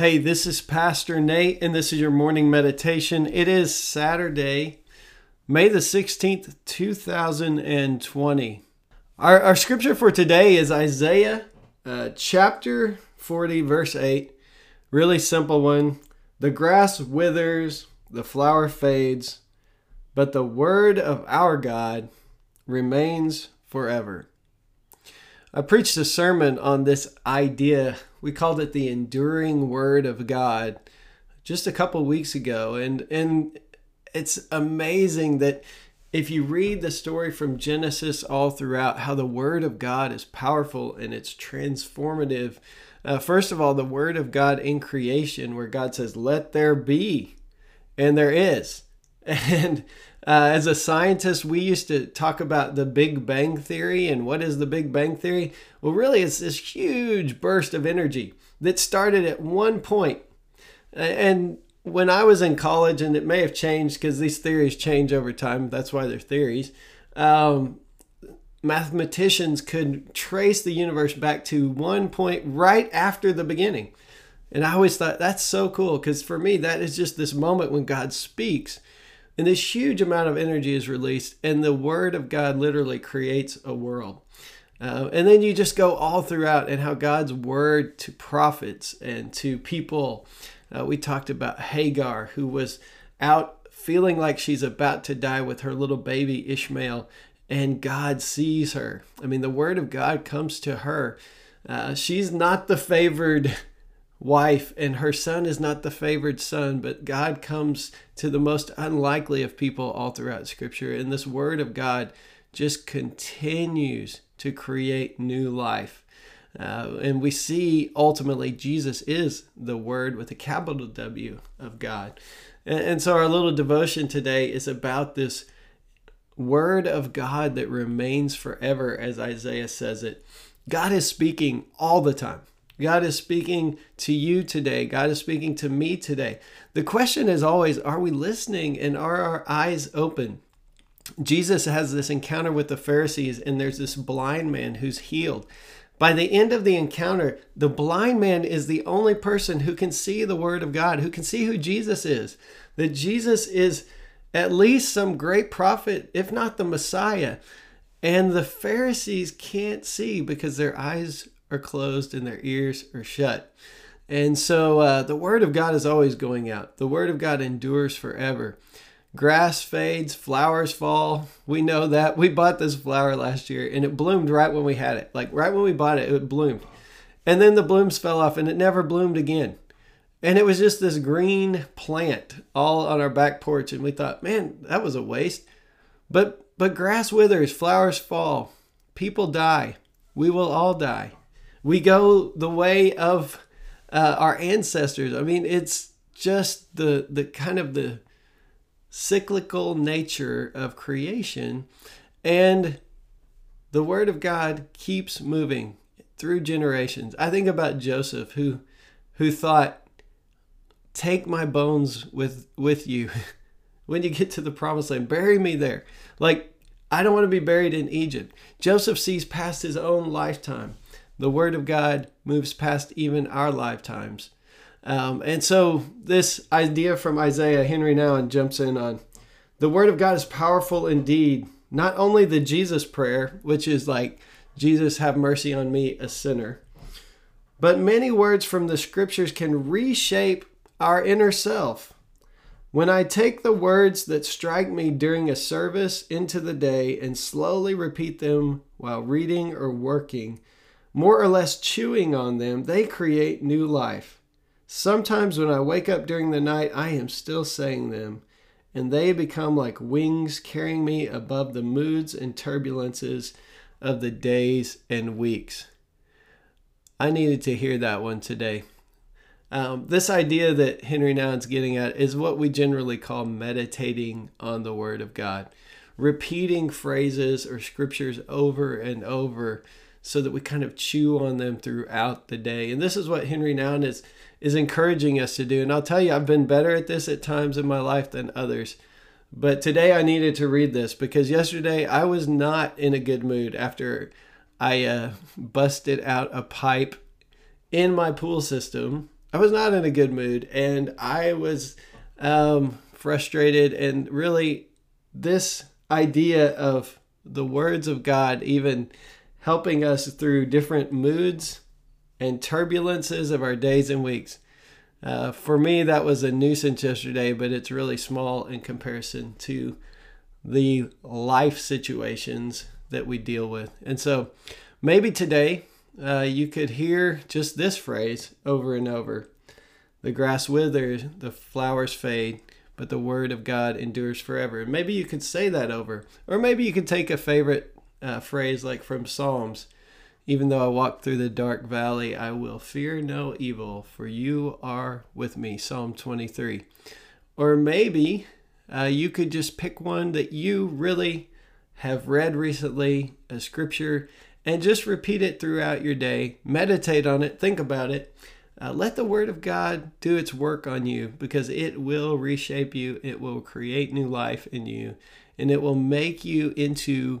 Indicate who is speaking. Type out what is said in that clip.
Speaker 1: Hey, this is Pastor Nate, and this is your morning meditation. It is Saturday, May the 16th, 2020. Our, our scripture for today is Isaiah uh, chapter 40, verse 8. Really simple one. The grass withers, the flower fades, but the word of our God remains forever. I preached a sermon on this idea. We called it the enduring word of God just a couple weeks ago and and it's amazing that if you read the story from Genesis all throughout how the word of God is powerful and it's transformative. Uh, first of all, the word of God in creation where God says let there be and there is. And uh, as a scientist, we used to talk about the Big Bang Theory. And what is the Big Bang Theory? Well, really, it's this huge burst of energy that started at one point. And when I was in college, and it may have changed because these theories change over time, that's why they're theories. Um, mathematicians could trace the universe back to one point right after the beginning. And I always thought that's so cool because for me, that is just this moment when God speaks and this huge amount of energy is released, and the Word of God literally creates a world. Uh, and then you just go all throughout and how God's word to prophets and to people. Uh, we talked about Hagar, who was out feeling like she's about to die with her little baby Ishmael, and God sees her. I mean, the word of God comes to her. Uh, she's not the favored wife, and her son is not the favored son, but God comes to the most unlikely of people all throughout Scripture. And this Word of God just continues to create new life. Uh, and we see ultimately Jesus is the Word with a capital W of God. And, and so our little devotion today is about this Word of God that remains forever, as Isaiah says it. God is speaking all the time. God is speaking to you today. God is speaking to me today. The question is always are we listening and are our eyes open? Jesus has this encounter with the Pharisees, and there's this blind man who's healed. By the end of the encounter, the blind man is the only person who can see the Word of God, who can see who Jesus is. That Jesus is at least some great prophet, if not the Messiah. And the Pharisees can't see because their eyes are closed and their ears are shut. And so uh, the word of God is always going out. The word of God endures forever. Grass fades, flowers fall. We know that. We bought this flower last year and it bloomed right when we had it. Like right when we bought it, it bloomed. And then the blooms fell off and it never bloomed again. And it was just this green plant all on our back porch. And we thought, man, that was a waste. But but grass withers, flowers fall, people die. We will all die we go the way of uh, our ancestors. I mean, it's just the the kind of the cyclical nature of creation, and the Word of God keeps moving through generations. I think about Joseph, who who thought, "Take my bones with with you." when you get to the promised land, bury me there. Like, I don't want to be buried in Egypt. Joseph sees past his own lifetime the Word of God moves past even our lifetimes. Um, and so, this idea from Isaiah, Henry Nouwen jumps in on the Word of God is powerful indeed. Not only the Jesus prayer, which is like, Jesus, have mercy on me, a sinner, but many words from the scriptures can reshape our inner self. When I take the words that strike me during a service into the day and slowly repeat them while reading or working, more or less chewing on them, they create new life. Sometimes when I wake up during the night, I am still saying them, and they become like wings carrying me above the moods and turbulences of the days and weeks. I needed to hear that one today. Um, this idea that Henry Nouwen's getting at is what we generally call meditating on the Word of God, repeating phrases or scriptures over and over so that we kind of chew on them throughout the day. And this is what Henry Nouwen is is encouraging us to do. And I'll tell you, I've been better at this at times in my life than others. But today I needed to read this because yesterday I was not in a good mood after I uh, busted out a pipe in my pool system. I was not in a good mood and I was um, frustrated. And really, this idea of the words of God, even helping us through different moods and turbulences of our days and weeks. Uh, for me, that was a nuisance yesterday, but it's really small in comparison to the life situations that we deal with. And so maybe today uh, you could hear just this phrase over and over The grass withers, the flowers fade, but the word of God endures forever. And maybe you could say that over. Or maybe you could take a favorite uh, phrase like from Psalms. Even though I walk through the dark valley, I will fear no evil, for you are with me. Psalm 23. Or maybe uh, you could just pick one that you really have read recently, a scripture, and just repeat it throughout your day. Meditate on it, think about it. Uh, let the Word of God do its work on you because it will reshape you, it will create new life in you, and it will make you into